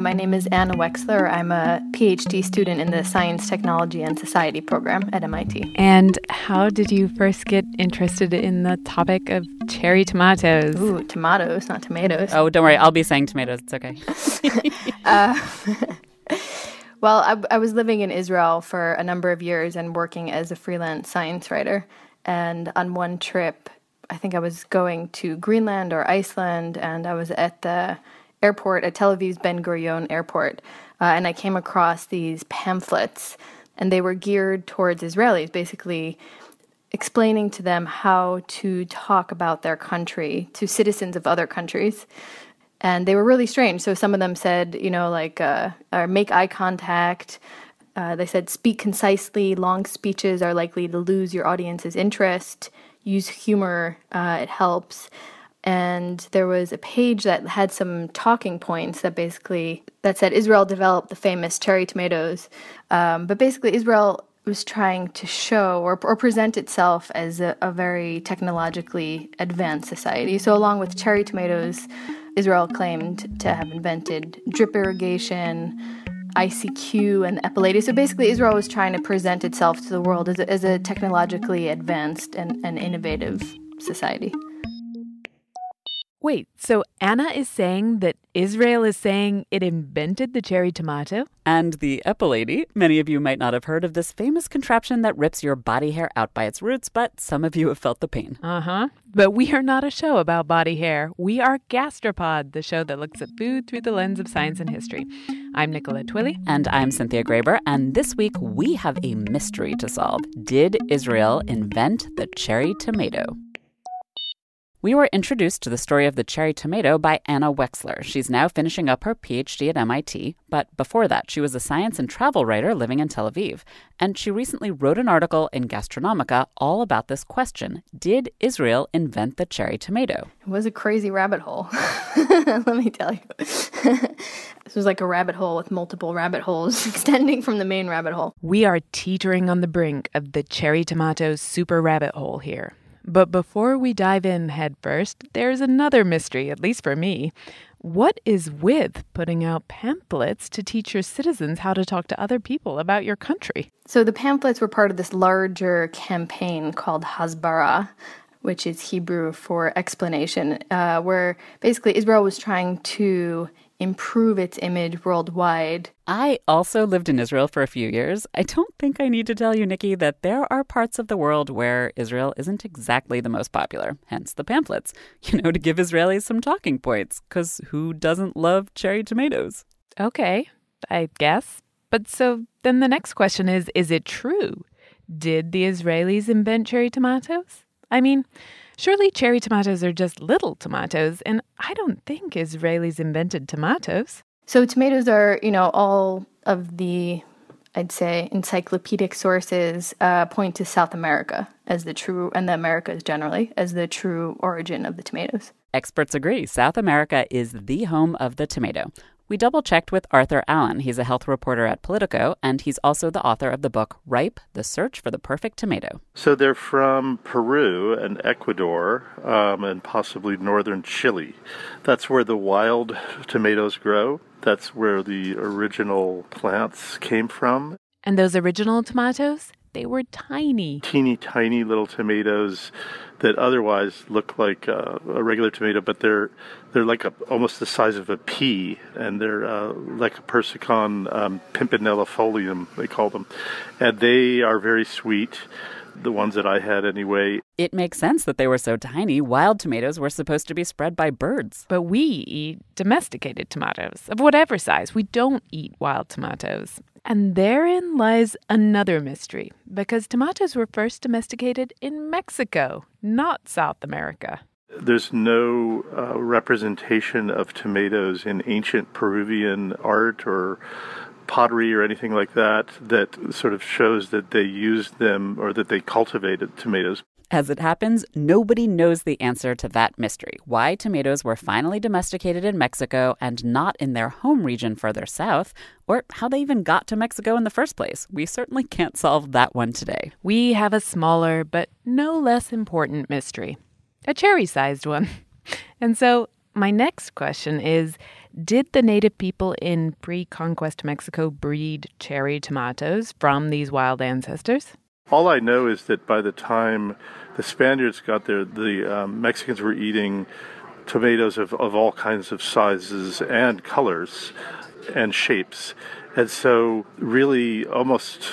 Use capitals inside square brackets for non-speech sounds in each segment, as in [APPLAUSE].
My name is Anna Wexler. I'm a PhD student in the Science, Technology, and Society program at MIT. And how did you first get interested in the topic of cherry tomatoes? Ooh, tomatoes, not tomatoes. Oh, don't worry. I'll be saying tomatoes. It's okay. [LAUGHS] [LAUGHS] uh, [LAUGHS] well, I, I was living in Israel for a number of years and working as a freelance science writer. And on one trip, I think I was going to Greenland or Iceland, and I was at the airport at Tel Aviv's Ben Gurion airport, uh, and I came across these pamphlets, and they were geared towards Israelis, basically explaining to them how to talk about their country to citizens of other countries. And they were really strange. So some of them said, you know, like, uh, or make eye contact. Uh, they said, speak concisely. Long speeches are likely to lose your audience's interest. Use humor, uh, it helps and there was a page that had some talking points that basically that said Israel developed the famous cherry tomatoes, um, but basically Israel was trying to show or, or present itself as a, a, very technologically advanced society. So along with cherry tomatoes, Israel claimed to have invented drip irrigation. ICQ and Epilady. So basically, Israel was trying to present itself to the world as a, as a technologically advanced and, and innovative society. Wait, so Anna is saying that Israel is saying it invented the cherry tomato? And the epilady. Many of you might not have heard of this famous contraption that rips your body hair out by its roots, but some of you have felt the pain. Uh huh. But we are not a show about body hair. We are Gastropod, the show that looks at food through the lens of science and history. I'm Nicola Twilley. And I'm Cynthia Graber. And this week we have a mystery to solve. Did Israel invent the cherry tomato? We were introduced to the story of the cherry tomato by Anna Wexler. She's now finishing up her PhD at MIT, but before that, she was a science and travel writer living in Tel Aviv. And she recently wrote an article in Gastronomica all about this question Did Israel invent the cherry tomato? It was a crazy rabbit hole. [LAUGHS] Let me tell you. [LAUGHS] this was like a rabbit hole with multiple rabbit holes [LAUGHS] extending from the main rabbit hole. We are teetering on the brink of the cherry tomato super rabbit hole here. But before we dive in headfirst, there's another mystery, at least for me. What is with putting out pamphlets to teach your citizens how to talk to other people about your country? So the pamphlets were part of this larger campaign called Hasbara, which is Hebrew for explanation, uh, where basically Israel was trying to improve its image worldwide. I also lived in Israel for a few years. I don't think I need to tell you, Nikki, that there are parts of the world where Israel isn't exactly the most popular, hence the pamphlets, [LAUGHS] you know, to give Israelis some talking points, because who doesn't love cherry tomatoes? Okay, I guess. But so then the next question is is it true? Did the Israelis invent cherry tomatoes? I mean, Surely cherry tomatoes are just little tomatoes, and I don't think Israelis invented tomatoes. So tomatoes are, you know, all of the, I'd say, encyclopedic sources uh, point to South America as the true, and the Americas generally, as the true origin of the tomatoes. Experts agree. South America is the home of the tomato. We double checked with Arthur Allen. He's a health reporter at Politico, and he's also the author of the book Ripe The Search for the Perfect Tomato. So they're from Peru and Ecuador um, and possibly northern Chile. That's where the wild tomatoes grow. That's where the original plants came from. And those original tomatoes? They were tiny. Teeny tiny little tomatoes that otherwise look like uh, a regular tomato, but they're they're like a, almost the size of a pea, and they're uh, Lycopersicon um, pimpinellifolium, they call them, and they are very sweet. The ones that I had anyway. It makes sense that they were so tiny. Wild tomatoes were supposed to be spread by birds. But we eat domesticated tomatoes of whatever size. We don't eat wild tomatoes. And therein lies another mystery, because tomatoes were first domesticated in Mexico, not South America. There's no uh, representation of tomatoes in ancient Peruvian art or pottery or anything like that that sort of shows that they used them or that they cultivated tomatoes. As it happens, nobody knows the answer to that mystery why tomatoes were finally domesticated in Mexico and not in their home region further south, or how they even got to Mexico in the first place. We certainly can't solve that one today. We have a smaller, but no less important mystery a cherry sized one. [LAUGHS] And so, my next question is Did the native people in pre conquest Mexico breed cherry tomatoes from these wild ancestors? All I know is that by the time the Spaniards got there, the um, Mexicans were eating tomatoes of, of all kinds of sizes and colors and shapes. And so, really, almost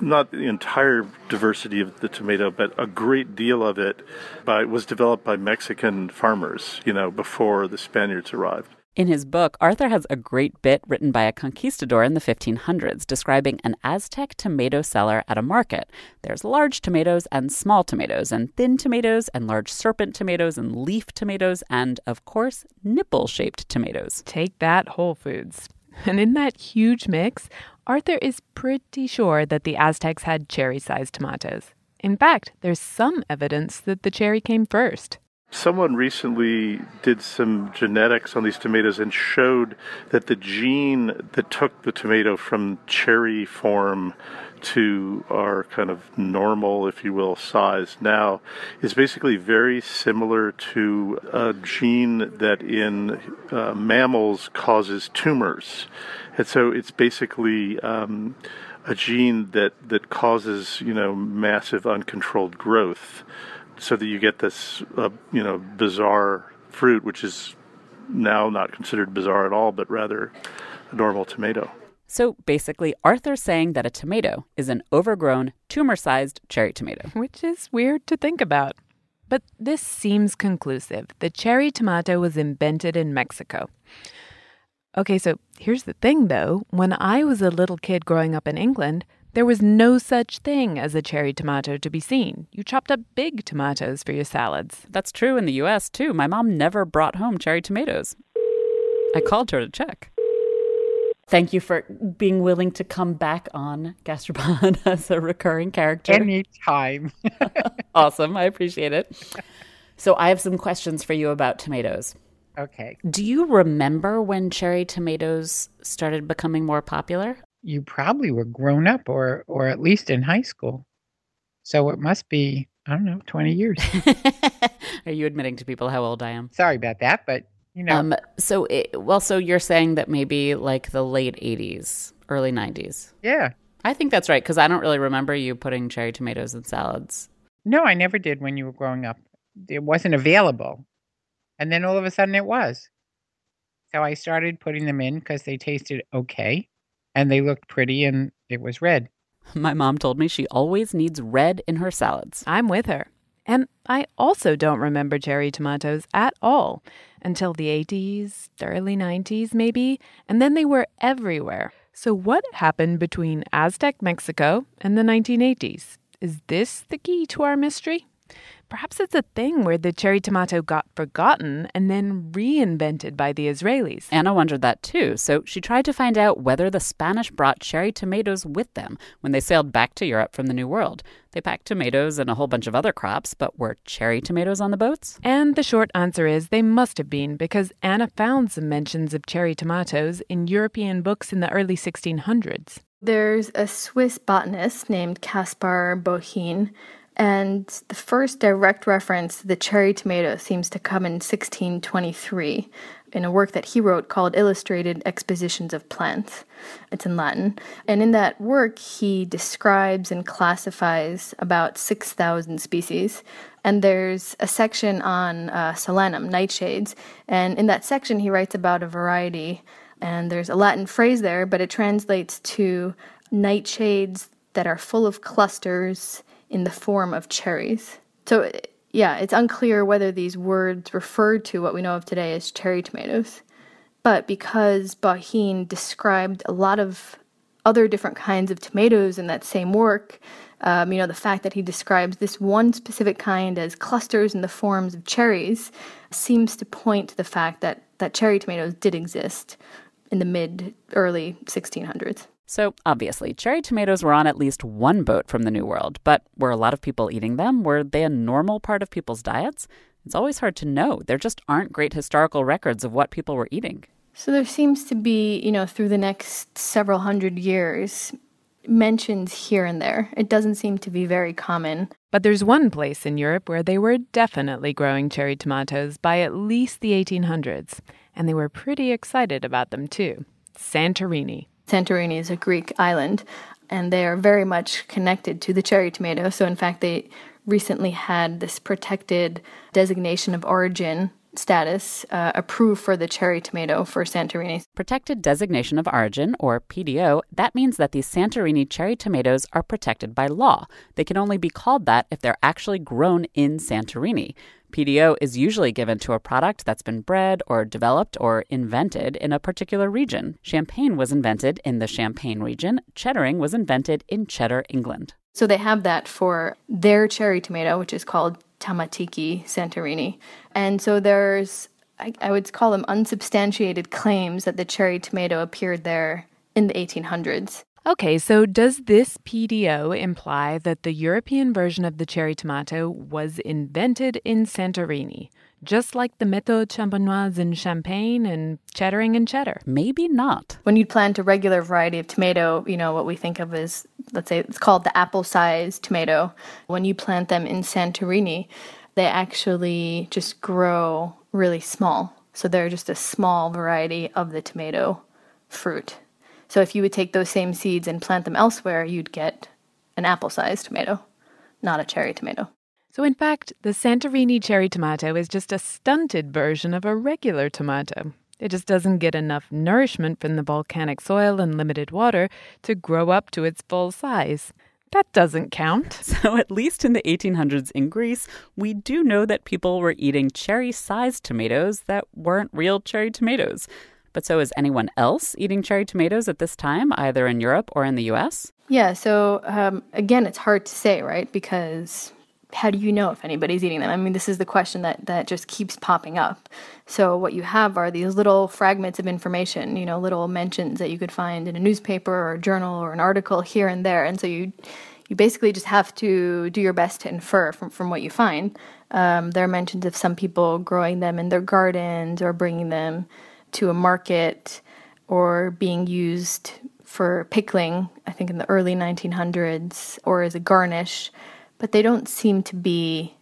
not the entire diversity of the tomato, but a great deal of it by, was developed by Mexican farmers, you know, before the Spaniards arrived. In his book, Arthur has a great bit written by a conquistador in the 1500s describing an Aztec tomato seller at a market. There's large tomatoes and small tomatoes, and thin tomatoes, and large serpent tomatoes, and leaf tomatoes, and, of course, nipple shaped tomatoes. Take that, Whole Foods. And in that huge mix, Arthur is pretty sure that the Aztecs had cherry sized tomatoes. In fact, there's some evidence that the cherry came first. Someone recently did some genetics on these tomatoes and showed that the gene that took the tomato from cherry form to our kind of normal, if you will, size now is basically very similar to a gene that in uh, mammals causes tumors. And so it's basically um, a gene that, that causes, you know, massive uncontrolled growth so that you get this, uh, you know, bizarre fruit, which is now not considered bizarre at all, but rather a normal tomato. So basically, Arthur's saying that a tomato is an overgrown, tumor sized cherry tomato. [LAUGHS] Which is weird to think about. But this seems conclusive. The cherry tomato was invented in Mexico. Okay, so here's the thing though. When I was a little kid growing up in England, there was no such thing as a cherry tomato to be seen. You chopped up big tomatoes for your salads. That's true in the US too. My mom never brought home cherry tomatoes. I called her to check. Thank you for being willing to come back on Gastropod [LAUGHS] as a recurring character. Anytime. [LAUGHS] awesome. I appreciate it. So, I have some questions for you about tomatoes. Okay. Do you remember when cherry tomatoes started becoming more popular? You probably were grown up or or at least in high school. So it must be, I don't know, 20 years. [LAUGHS] Are you admitting to people how old I am? Sorry about that, but you know. Um so it, well so you're saying that maybe like the late 80s, early 90s. yeah. I think that's right cuz I don't really remember you putting cherry tomatoes in salads. No, I never did when you were growing up. It wasn't available. And then all of a sudden it was. So I started putting them in because they tasted okay and they looked pretty and it was red. My mom told me she always needs red in her salads. I'm with her. And I also don't remember cherry tomatoes at all until the 80s, the early 90s, maybe, and then they were everywhere. So, what happened between Aztec Mexico and the 1980s? Is this the key to our mystery? Perhaps it's a thing where the cherry tomato got forgotten and then reinvented by the Israelis. Anna wondered that too, so she tried to find out whether the Spanish brought cherry tomatoes with them when they sailed back to Europe from the New World. They packed tomatoes and a whole bunch of other crops, but were cherry tomatoes on the boats? And the short answer is they must have been because Anna found some mentions of cherry tomatoes in European books in the early 1600s. There's a Swiss botanist named Caspar Bauhin and the first direct reference the cherry tomato seems to come in 1623 in a work that he wrote called Illustrated Expositions of Plants. It's in Latin. And in that work, he describes and classifies about 6,000 species. And there's a section on uh, solanum, nightshades. And in that section, he writes about a variety. And there's a Latin phrase there, but it translates to nightshades that are full of clusters in the form of cherries. So, yeah, it's unclear whether these words referred to what we know of today as cherry tomatoes. But because Bauhin described a lot of other different kinds of tomatoes in that same work, um, you know, the fact that he describes this one specific kind as clusters in the forms of cherries seems to point to the fact that, that cherry tomatoes did exist in the mid early 1600s. So, obviously, cherry tomatoes were on at least one boat from the New World, but were a lot of people eating them? Were they a normal part of people's diets? It's always hard to know. There just aren't great historical records of what people were eating. So, there seems to be, you know, through the next several hundred years, mentions here and there. It doesn't seem to be very common. But there's one place in Europe where they were definitely growing cherry tomatoes by at least the 1800s, and they were pretty excited about them too Santorini. Santorini is a Greek island, and they are very much connected to the cherry tomato. So, in fact, they recently had this protected designation of origin status uh, approved for the cherry tomato for Santorini. Protected Designation of Origin, or PDO, that means that these Santorini cherry tomatoes are protected by law. They can only be called that if they're actually grown in Santorini. PDO is usually given to a product that's been bred or developed or invented in a particular region. Champagne was invented in the Champagne region, cheddaring was invented in Cheddar, England. So they have that for their cherry tomato, which is called Tomataki Santorini. And so there's, I, I would call them unsubstantiated claims that the cherry tomato appeared there in the 1800s. Okay, so does this PDO imply that the European version of the cherry tomato was invented in Santorini, just like the méthode champenoise in Champagne and cheddaring in cheddar? Maybe not. When you plant a regular variety of tomato, you know, what we think of as, let's say, it's called the apple sized tomato. When you plant them in Santorini, they actually just grow really small. So they're just a small variety of the tomato fruit. So if you would take those same seeds and plant them elsewhere, you'd get an apple sized tomato, not a cherry tomato. So, in fact, the Santorini cherry tomato is just a stunted version of a regular tomato. It just doesn't get enough nourishment from the volcanic soil and limited water to grow up to its full size. That doesn't count. [LAUGHS] So, at least in the 1800s in Greece, we do know that people were eating cherry sized tomatoes that weren't real cherry tomatoes. But so is anyone else eating cherry tomatoes at this time, either in Europe or in the US? Yeah, so um, again, it's hard to say, right? Because how do you know if anybody's eating them? I mean, this is the question that, that just keeps popping up. So, what you have are these little fragments of information, you know, little mentions that you could find in a newspaper or a journal or an article here and there. And so you you basically just have to do your best to infer from, from what you find. Um, there are mentions of some people growing them in their gardens or bringing them to a market or being used for pickling, I think in the early 1900s, or as a garnish, but they don't seem to be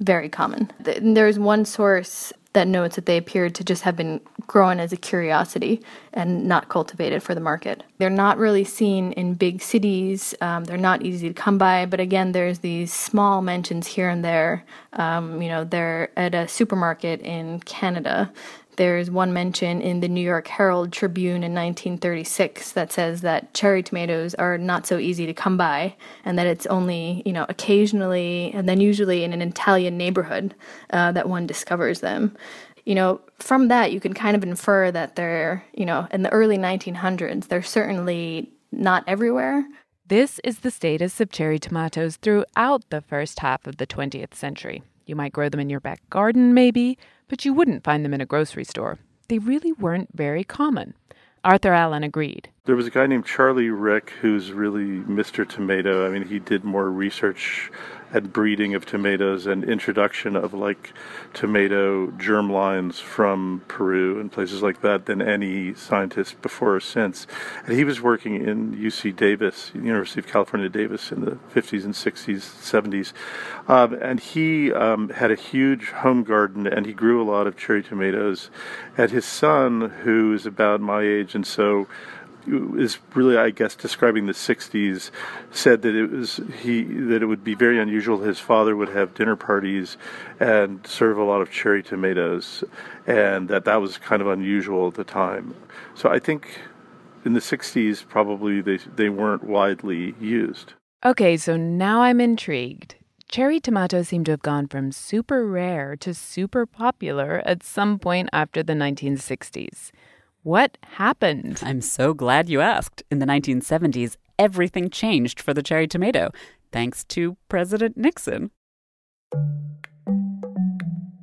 very common. There's one source that notes that they appeared to just have been grown as a curiosity and not cultivated for the market. They're not really seen in big cities, um, they're not easy to come by, but again, there's these small mentions here and there. Um, you know, they're at a supermarket in Canada there's one mention in the New York Herald Tribune in 1936 that says that cherry tomatoes are not so easy to come by and that it's only, you know, occasionally and then usually in an Italian neighborhood uh, that one discovers them. You know, from that you can kind of infer that they're, you know, in the early 1900s, they're certainly not everywhere, This is the status of cherry tomatoes throughout the first half of the 20th century. You might grow them in your back garden, maybe, but you wouldn't find them in a grocery store. They really weren't very common. Arthur Allen agreed. There was a guy named Charlie Rick who's really Mr. Tomato. I mean, he did more research and breeding of tomatoes and introduction of like tomato germ lines from Peru and places like that than any scientist before or since. And he was working in UC Davis, University of California, Davis, in the 50s and 60s, 70s. Um, and he um, had a huge home garden and he grew a lot of cherry tomatoes. And his son, who is about my age and so is really, I guess, describing the '60s, said that it was he that it would be very unusual. His father would have dinner parties and serve a lot of cherry tomatoes, and that that was kind of unusual at the time. So I think in the '60s, probably they they weren't widely used. Okay, so now I'm intrigued. Cherry tomatoes seem to have gone from super rare to super popular at some point after the 1960s. What happened? I'm so glad you asked. In the 1970s, everything changed for the cherry tomato, thanks to President Nixon.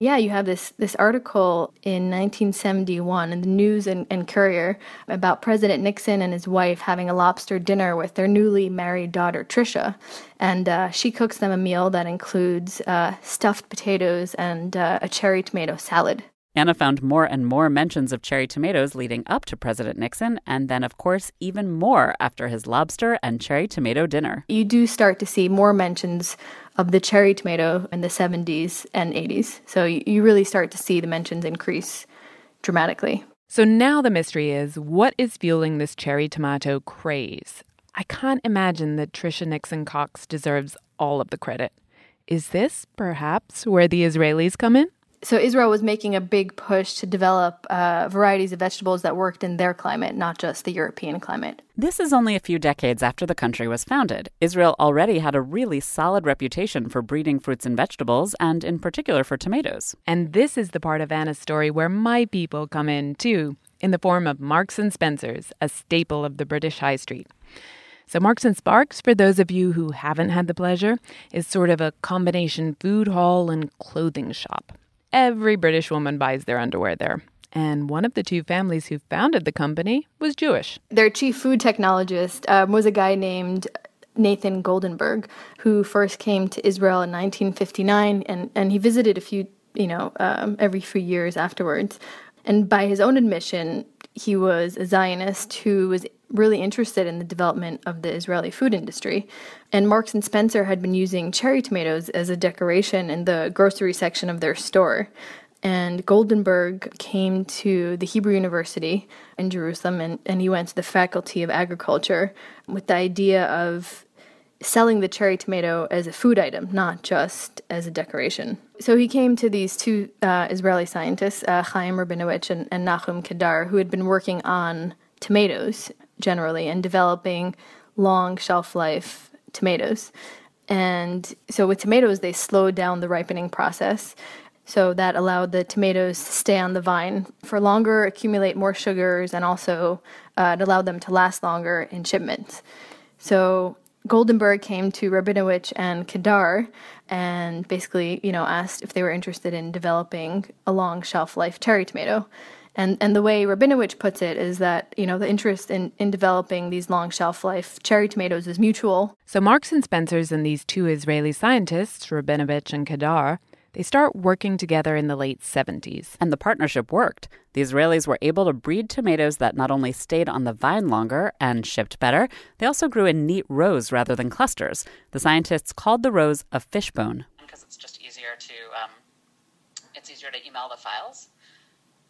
Yeah, you have this this article in 1971 in the News and, and, Courier about President Nixon and his wife having a lobster dinner with their newly married daughter Tricia, and uh, she cooks them a meal that includes uh, stuffed potatoes and uh, a cherry tomato salad. Anna found more and more mentions of cherry tomatoes leading up to President Nixon, and then, of course, even more after his lobster and cherry tomato dinner. You do start to see more mentions of the cherry tomato in the 70s and 80s. So you really start to see the mentions increase dramatically. So now the mystery is what is fueling this cherry tomato craze? I can't imagine that Tricia Nixon Cox deserves all of the credit. Is this perhaps where the Israelis come in? So Israel was making a big push to develop uh, varieties of vegetables that worked in their climate, not just the European climate. This is only a few decades after the country was founded. Israel already had a really solid reputation for breeding fruits and vegetables, and in particular for tomatoes. And this is the part of Anna's story where my people come in too, in the form of Marks and Spencers, a staple of the British High Street. So, Marks and Sparks, for those of you who haven't had the pleasure, is sort of a combination food hall and clothing shop. Every British woman buys their underwear there. And one of the two families who founded the company was Jewish. Their chief food technologist um, was a guy named Nathan Goldenberg, who first came to Israel in 1959, and, and he visited a few, you know, um, every few years afterwards. And by his own admission, he was a Zionist who was really interested in the development of the Israeli food industry. And Marks and Spencer had been using cherry tomatoes as a decoration in the grocery section of their store. And Goldenberg came to the Hebrew University in Jerusalem and, and he went to the Faculty of Agriculture with the idea of selling the cherry tomato as a food item, not just as a decoration. So he came to these two uh, Israeli scientists, uh, Chaim Rabinowitz and, and Nahum Kedar, who had been working on tomatoes generally and developing long shelf life tomatoes. And so with tomatoes, they slowed down the ripening process. So that allowed the tomatoes to stay on the vine for longer, accumulate more sugars, and also uh, it allowed them to last longer in shipments. So Goldenberg came to Rabinowitz and Kedar and basically, you know, asked if they were interested in developing a long shelf life cherry tomato. And and the way Rabinowitz puts it is that, you know, the interest in, in developing these long shelf life cherry tomatoes is mutual. So Marks and Spencer's and these two Israeli scientists, Rabinowitz and Kedar, they start working together in the late 70s. And the partnership worked. The Israelis were able to breed tomatoes that not only stayed on the vine longer and shipped better, they also grew in neat rows rather than clusters. The scientists called the rows a fishbone. Because it's just easier to, um, it's easier to email the files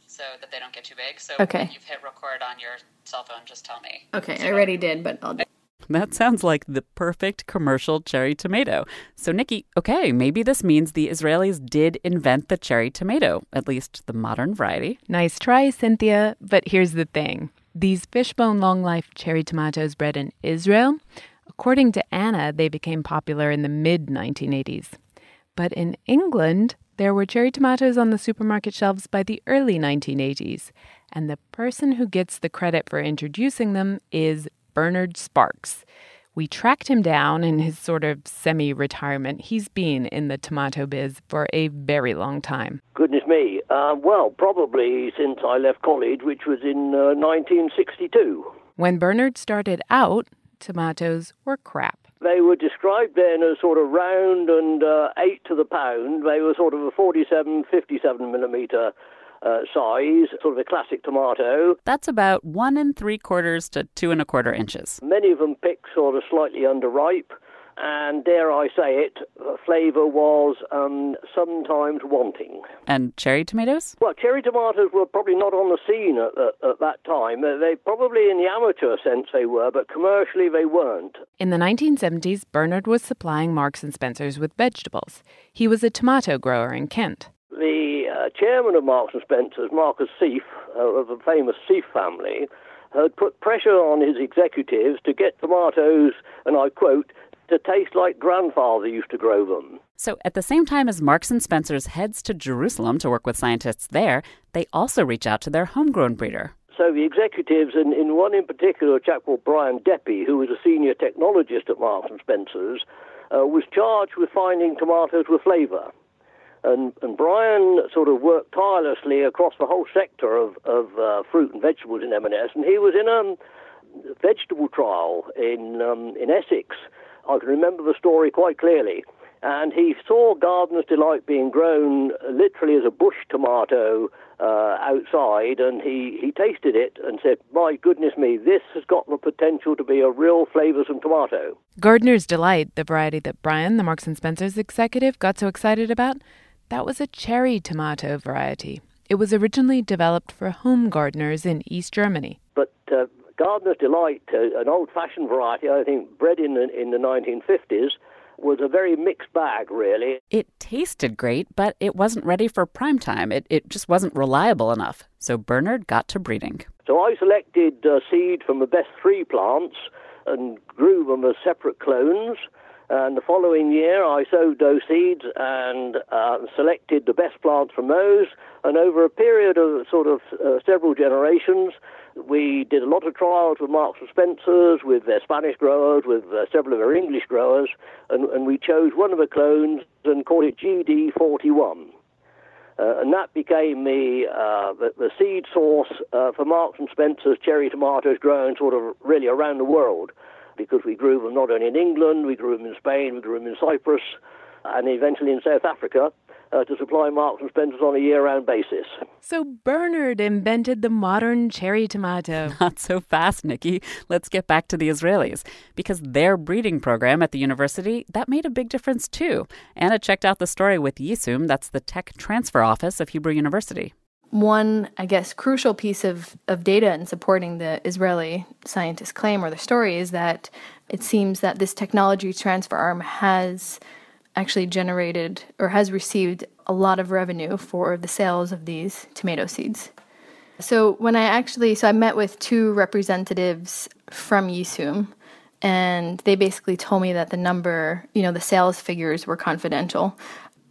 so that they don't get too big. So okay. when you've hit record on your cell phone, just tell me. Okay, so I already did, but I'll do. [LAUGHS] That sounds like the perfect commercial cherry tomato. So, Nikki, okay, maybe this means the Israelis did invent the cherry tomato, at least the modern variety. Nice try, Cynthia. But here's the thing these fishbone long life cherry tomatoes bred in Israel, according to Anna, they became popular in the mid 1980s. But in England, there were cherry tomatoes on the supermarket shelves by the early 1980s, and the person who gets the credit for introducing them is Bernard Sparks. We tracked him down in his sort of semi retirement. He's been in the tomato biz for a very long time. Goodness me. Uh, well, probably since I left college, which was in uh, 1962. When Bernard started out, tomatoes were crap. They were described then as sort of round and uh, eight to the pound. They were sort of a 47, 57 millimeter uh, size, sort of a classic tomato. That's about one and three quarters to two and a quarter inches. Many of them picked sort of slightly underripe and dare I say it, the flavour was um, sometimes wanting. And cherry tomatoes? Well, cherry tomatoes were probably not on the scene at, at, at, that time. They probably, in the amateur sense, they were, but commercially they weren't. In the 1970s, Bernard was supplying Marks and Spencers with vegetables. He was a tomato grower in Kent. Uh, chairman of Marks and Spencers, Marcus Sieff, uh, of the famous Sieff family, had put pressure on his executives to get tomatoes, and I quote, to taste like grandfather used to grow them. So, at the same time as Marks and Spencer's heads to Jerusalem to work with scientists there, they also reach out to their homegrown breeder. So the executives, and in one in particular, a chap called Brian Deppy, who was a senior technologist at Marks and Spencer's, uh, was charged with finding tomatoes with flavour. And, and Brian sort of worked tirelessly across the whole sector of, of uh, fruit and vegetables in M&S, and he was in a vegetable trial in um, in Essex I can remember the story quite clearly. And he saw Gardener's Delight being grown literally as a bush tomato uh, outside, and he, he tasted it and said, My goodness me, this has got the potential to be a real flavoursome tomato. Gardener's Delight, the variety that Brian, the Marks and Spencer's executive, got so excited about, that was a cherry tomato variety. It was originally developed for home gardeners in East Germany. But uh, Gardener's Delight, uh, an old-fashioned variety, I think, bred in the, in the 1950s, was a very mixed bag, really. It tasted great, but it wasn't ready for prime time. It, it just wasn't reliable enough. So Bernard got to breeding. So I selected uh, seed from the best three plants and grew them as separate clones. And the following year, I sowed those seeds and uh, selected the best plants from those. And over a period of sort of uh, several generations, we did a lot of trials with Marks and Spencers, with their Spanish growers, with uh, several of their English growers, and, and, we chose one of the clones and called it GD41. Uh, and that became the, uh, the, the, seed source uh, for Marks and Spencer's cherry tomatoes grown sort of really around the world because we grew them not only in England, we grew them in Spain, we grew them in Cyprus, and eventually in South Africa uh, to supply Marks and Spencers on a year-round basis. So Bernard invented the modern cherry tomato. [LAUGHS] Not so fast, Nikki. Let's get back to the Israelis because their breeding program at the university that made a big difference too. Anna checked out the story with Yissum, that's the tech transfer office of Hebrew University. One, I guess, crucial piece of, of data in supporting the Israeli scientist claim or the story is that it seems that this technology transfer arm has actually generated or has received a lot of revenue for the sales of these tomato seeds. So when I actually so I met with two representatives from Yissum and they basically told me that the number, you know, the sales figures were confidential.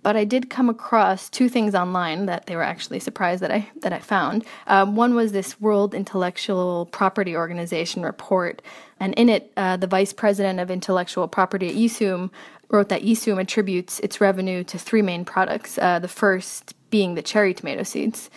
But I did come across two things online that they were actually surprised that I that I found. Um, one was this World Intellectual Property Organization report, and in it, uh, the vice president of intellectual property at Yissum wrote that Yissum attributes its revenue to three main products. Uh, the first being the cherry tomato seeds,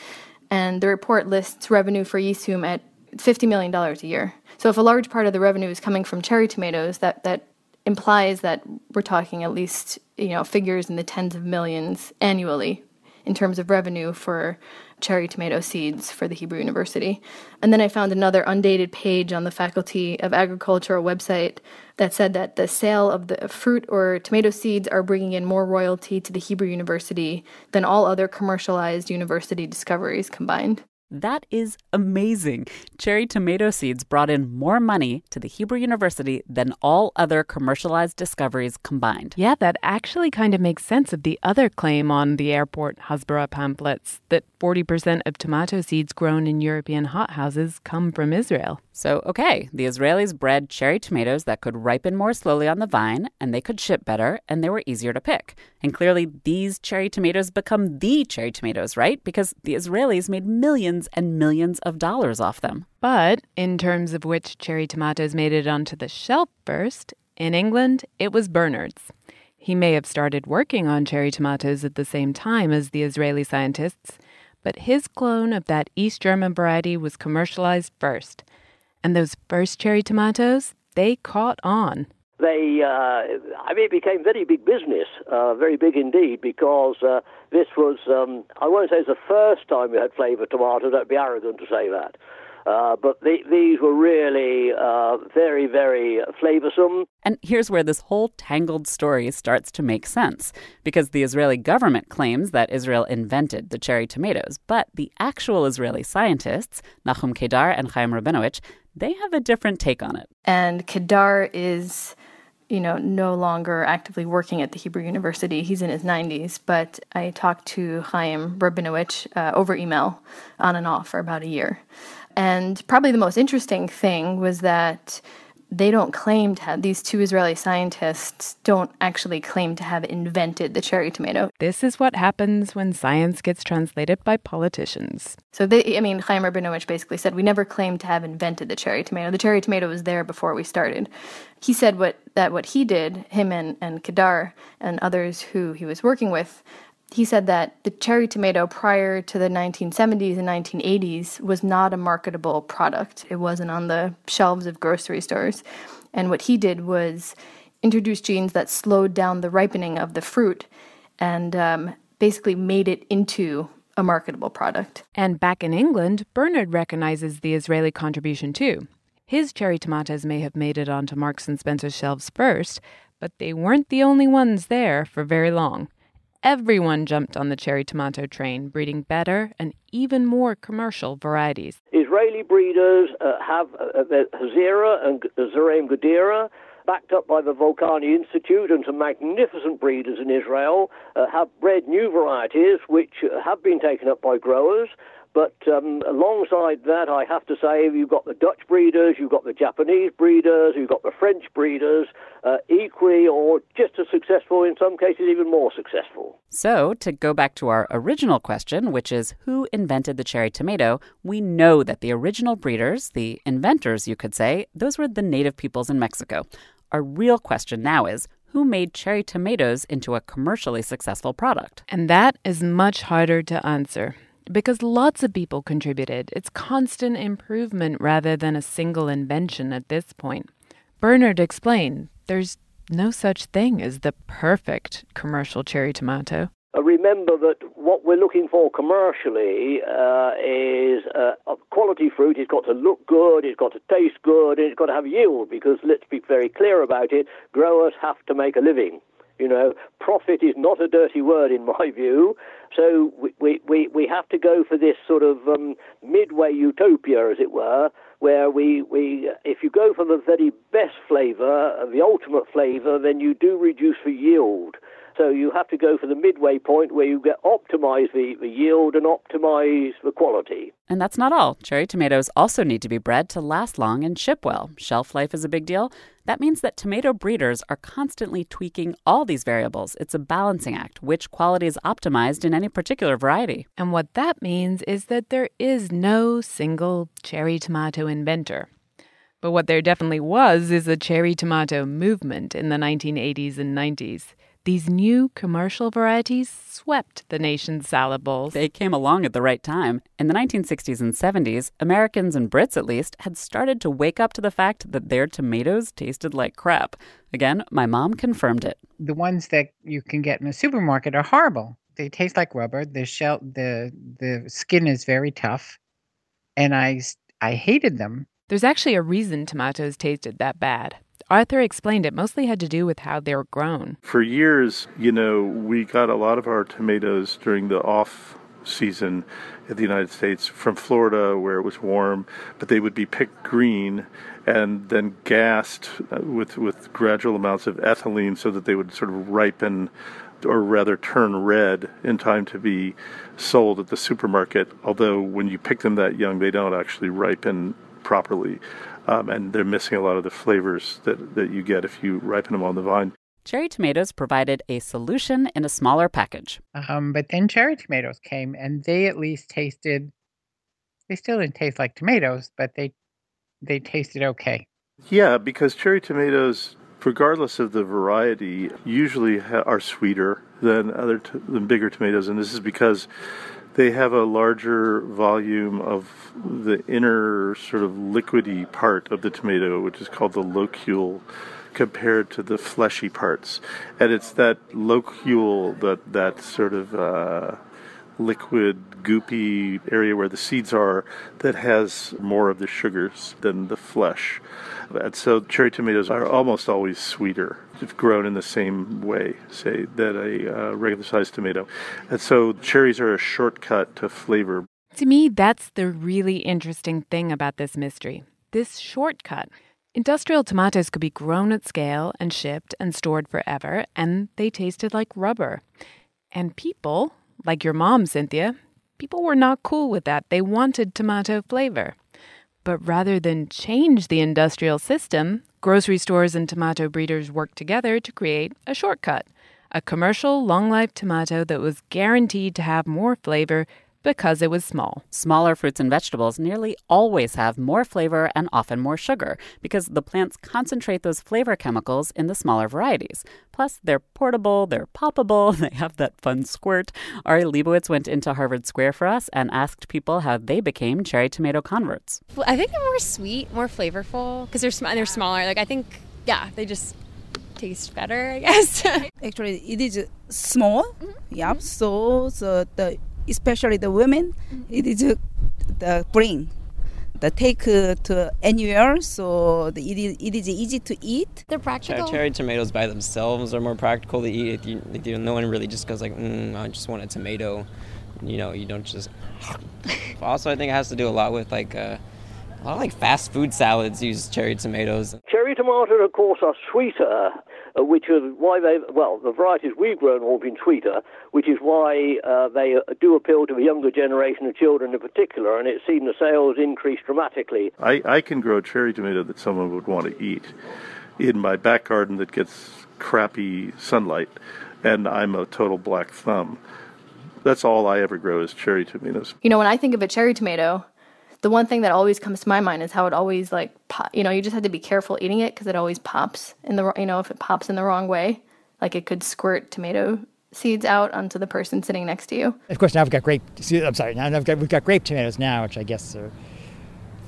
and the report lists revenue for Yissum at fifty million dollars a year. So if a large part of the revenue is coming from cherry tomatoes, that that implies that we're talking at least you know figures in the tens of millions annually in terms of revenue for cherry tomato seeds for the Hebrew University. And then I found another undated page on the Faculty of Agricultural website that said that the sale of the fruit or tomato seeds are bringing in more royalty to the Hebrew University than all other commercialized university discoveries combined. That is amazing. Cherry tomato seeds brought in more money to the Hebrew University than all other commercialized discoveries combined. Yeah, that actually kind of makes sense of the other claim on the airport Hasbara pamphlets that 40% of tomato seeds grown in European hothouses come from Israel. So, okay, the Israelis bred cherry tomatoes that could ripen more slowly on the vine, and they could ship better, and they were easier to pick. And clearly, these cherry tomatoes become the cherry tomatoes, right? Because the Israelis made millions and millions of dollars off them. But in terms of which cherry tomatoes made it onto the shelf first, in England, it was Bernard's. He may have started working on cherry tomatoes at the same time as the Israeli scientists, but his clone of that East German variety was commercialized first. And those first cherry tomatoes, they caught on. They, uh, I mean, it became very big business, uh, very big indeed, because uh, this was, um, I won't say it's the first time we had flavored tomatoes, that'd be arrogant to say that. Uh, but the, these were really uh, very, very flavoursome. And here's where this whole tangled story starts to make sense. Because the Israeli government claims that Israel invented the cherry tomatoes, but the actual Israeli scientists, Nahum Kedar and Chaim Rabinowitz, they have a different take on it. And Kedar is you know, no longer actively working at the Hebrew University. He's in his 90s, but I talked to Chaim Rabinowitz uh, over email on and off for about a year. And probably the most interesting thing was that they don't claim to have, these two Israeli scientists don't actually claim to have invented the cherry tomato. This is what happens when science gets translated by politicians. So, they, I mean, Chaim Rabinowitz basically said, We never claimed to have invented the cherry tomato. The cherry tomato was there before we started. He said what, that what he did, him and, and Kedar and others who he was working with, he said that the cherry tomato prior to the 1970s and 1980s was not a marketable product. It wasn't on the shelves of grocery stores. And what he did was introduce genes that slowed down the ripening of the fruit and um, basically made it into a marketable product. And back in England, Bernard recognizes the Israeli contribution too. His cherry tomatoes may have made it onto Marks and Spencer's shelves first, but they weren't the only ones there for very long. Everyone jumped on the cherry tomato train, breeding better and even more commercial varieties. Israeli breeders uh, have uh, uh Hazera and Zeraim Gedera, backed up by the Volcani Institute and some magnificent breeders in Israel, uh, have bred new varieties which have been taken up by growers. But um, alongside that, I have to say, you've got the Dutch breeders, you've got the Japanese breeders, you've got the French breeders, uh, equally or just as successful, in some cases, even more successful. So, to go back to our original question, which is who invented the cherry tomato, we know that the original breeders, the inventors, you could say, those were the native peoples in Mexico. Our real question now is who made cherry tomatoes into a commercially successful product? And that is much harder to answer because lots of people contributed. It's constant improvement rather than a single invention at this point. Bernard explained there's no such thing as the perfect commercial cherry tomato. Uh, remember that what we're looking for commercially uh, is uh, quality fruit. It's got to look good, it's got to taste good, and it's got to have yield because let's be very clear about it growers have to make a living You know, profit is not a dirty word in my view. So we, we, we have to go for this sort of um, midway utopia, as it were, where we, we if you go for the very best flavour, the ultimate flavour, then you do reduce the yield. So you have to go for the midway point where you get optimize the, the yield and optimize the quality. And that's not all. Cherry tomatoes also need to be bred to last long and ship well. Shelf life is a big deal. That means that tomato breeders are constantly tweaking all these variables. It's a balancing act, which quality is optimized in any particular variety. And what that means is that there is no single cherry tomato inventor. But what there definitely was is a cherry tomato movement in the 1980s and 90s. These new commercial varieties swept the nation's salad bowls. They came along at the right time. In the 1960s and 70s, Americans and Brits at least had started to wake up to the fact that their tomatoes tasted like crap. Again, my mom confirmed it. The ones that you can get in a supermarket are horrible. They taste like rubber. The shell, the the skin is very tough, and I I hated them. There's actually a reason tomatoes tasted that bad. Arthur explained it mostly had to do with how they were grown. For years, you know, we got a lot of our tomatoes during the off season in the United States from Florida where it was warm, but they would be picked green and then gassed uh, with with gradual amounts of ethylene so that they would sort of ripen or rather turn red in time to be sold at the supermarket. Although when you pick them that young, they don't actually ripen properly um, and they're missing a lot of the flavors that, that you get if you ripen them on the vine. Cherry tomatoes provided a solution in a smaller package. Um, but then cherry tomatoes came, and they at least tasted. They still didn't taste like tomatoes, but they they tasted okay. Yeah, because cherry tomatoes, regardless of the variety, usually ha- are sweeter than other t- than bigger tomatoes, and this is because they have a larger volume of the inner sort of liquidy part of the tomato, which is called the locule, compared to the fleshy parts. And it's that locule, that that sort of uh, liquid, goopy area where the seeds are, that has more of the sugars than the flesh. And so cherry tomatoes are almost always sweeter if grown in the same way, say, that a uh, regular sized tomato. And so cherries are a shortcut to flavor. To me, that's the really interesting thing about this mystery this shortcut. Industrial tomatoes could be grown at scale and shipped and stored forever, and they tasted like rubber. And people, like your mom, Cynthia, people were not cool with that. They wanted tomato flavor. But rather than change the industrial system, grocery stores and tomato breeders worked together to create a shortcut a commercial long life tomato that was guaranteed to have more flavor because it was small. Smaller fruits and vegetables nearly always have more flavor and often more sugar because the plants concentrate those flavor chemicals in the smaller varieties. Plus, they're portable, they're poppable, [LAUGHS] they have that fun squirt. Ari Leibowitz went into Harvard Square for us and asked people how they became cherry tomato converts. I think they're more sweet, more flavorful because they're sm- they're smaller. Like I think, yeah, they just taste better. I guess. [LAUGHS] Actually, it is small. Mm-hmm. Yep. So, so the especially the women, mm-hmm. it is uh, the bring the take uh, to anywhere, so it is, it is easy to eat. They're practical. Cherry tomatoes by themselves are more practical to eat. You, you, no one really just goes like, mm, I just want a tomato. You know, you don't just. [LAUGHS] also, I think it has to do a lot with like. Uh, a lot of like fast food salads use cherry tomatoes. Cherry tomatoes, of course, are sweeter uh, which is why they, well, the varieties we've grown have all been sweeter, which is why uh, they uh, do appeal to a younger generation of children in particular, and it's seen the sales increase dramatically. I, I can grow a cherry tomato that someone would want to eat in my back garden that gets crappy sunlight, and I'm a total black thumb. That's all I ever grow is cherry tomatoes. You know, when I think of a cherry tomato, the one thing that always comes to my mind is how it always like pop, you know you just have to be careful eating it because it always pops in the you know if it pops in the wrong way like it could squirt tomato seeds out onto the person sitting next to you. Of course now we've got grape i'm sorry now I've got, we've got grape tomatoes now which i guess are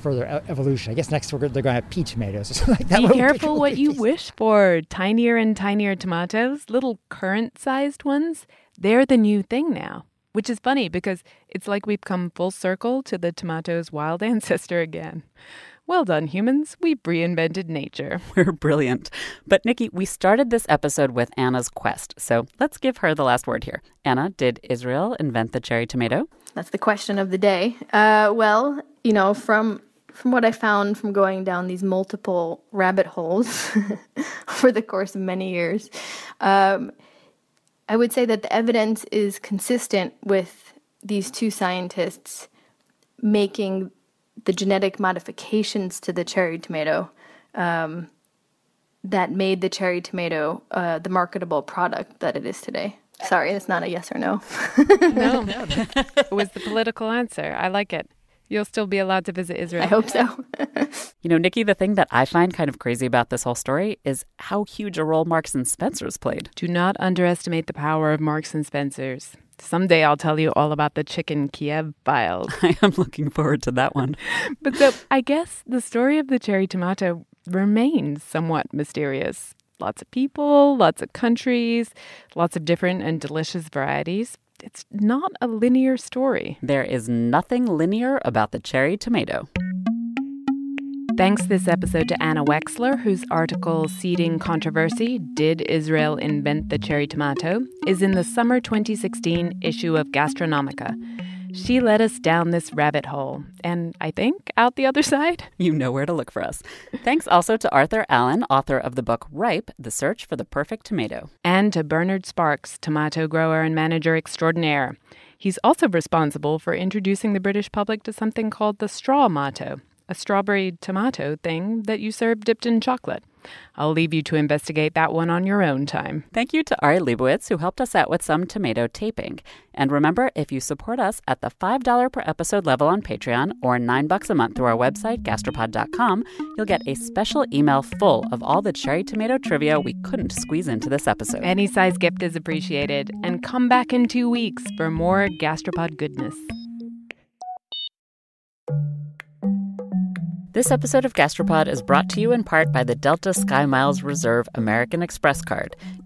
further evolution. I guess next we're, they're going to have pea tomatoes or [LAUGHS] something like that. Be careful what you wish for. Tinier and tinier tomatoes little currant sized ones they're the new thing now which is funny because it's like we've come full circle to the tomato's wild [LAUGHS] ancestor again. Well done, humans. We've reinvented nature. [LAUGHS] We're brilliant. But Nikki, we started this episode with Anna's quest, so let's give her the last word here. Anna, did Israel invent the cherry tomato? That's the question of the day. Uh, well, you know, from from what I found from going down these multiple rabbit holes [LAUGHS] over the course of many years, um, I would say that the evidence is consistent with these two scientists making the genetic modifications to the cherry tomato um, that made the cherry tomato uh, the marketable product that it is today. Sorry, it's not a yes or no. no, [LAUGHS] it was the political answer. I like it. You'll still be allowed to visit Israel. I hope so. [LAUGHS] you know, Nikki, the thing that I find kind of crazy about this whole story is how huge a role Marks and Spencer's played. Do not underestimate the power of Marks and Spencer's. Someday I'll tell you all about the chicken Kiev files. [LAUGHS] I am looking forward to that one. [LAUGHS] but so I guess the story of the cherry tomato remains somewhat mysterious. Lots of people, lots of countries, lots of different and delicious varieties. It's not a linear story. There is nothing linear about the cherry tomato. Thanks this episode to Anna Wexler, whose article Seeding Controversy Did Israel Invent the Cherry Tomato? is in the summer 2016 issue of Gastronomica. She led us down this rabbit hole, and I think out the other [LAUGHS] side. You know where to look for us. Thanks also to Arthur Allen, author of the book Ripe The Search for the Perfect Tomato. And to Bernard Sparks, tomato grower and manager extraordinaire. He's also responsible for introducing the British public to something called the straw mato, a strawberry tomato thing that you serve dipped in chocolate. I'll leave you to investigate that one on your own time. Thank you to Ari Leibowitz, who helped us out with some tomato taping. And remember, if you support us at the $5 per episode level on Patreon or 9 bucks a month through our website, gastropod.com, you'll get a special email full of all the cherry tomato trivia we couldn't squeeze into this episode. Any size gift is appreciated. And come back in two weeks for more gastropod goodness. This episode of Gastropod is brought to you in part by the Delta Sky Miles Reserve American Express card.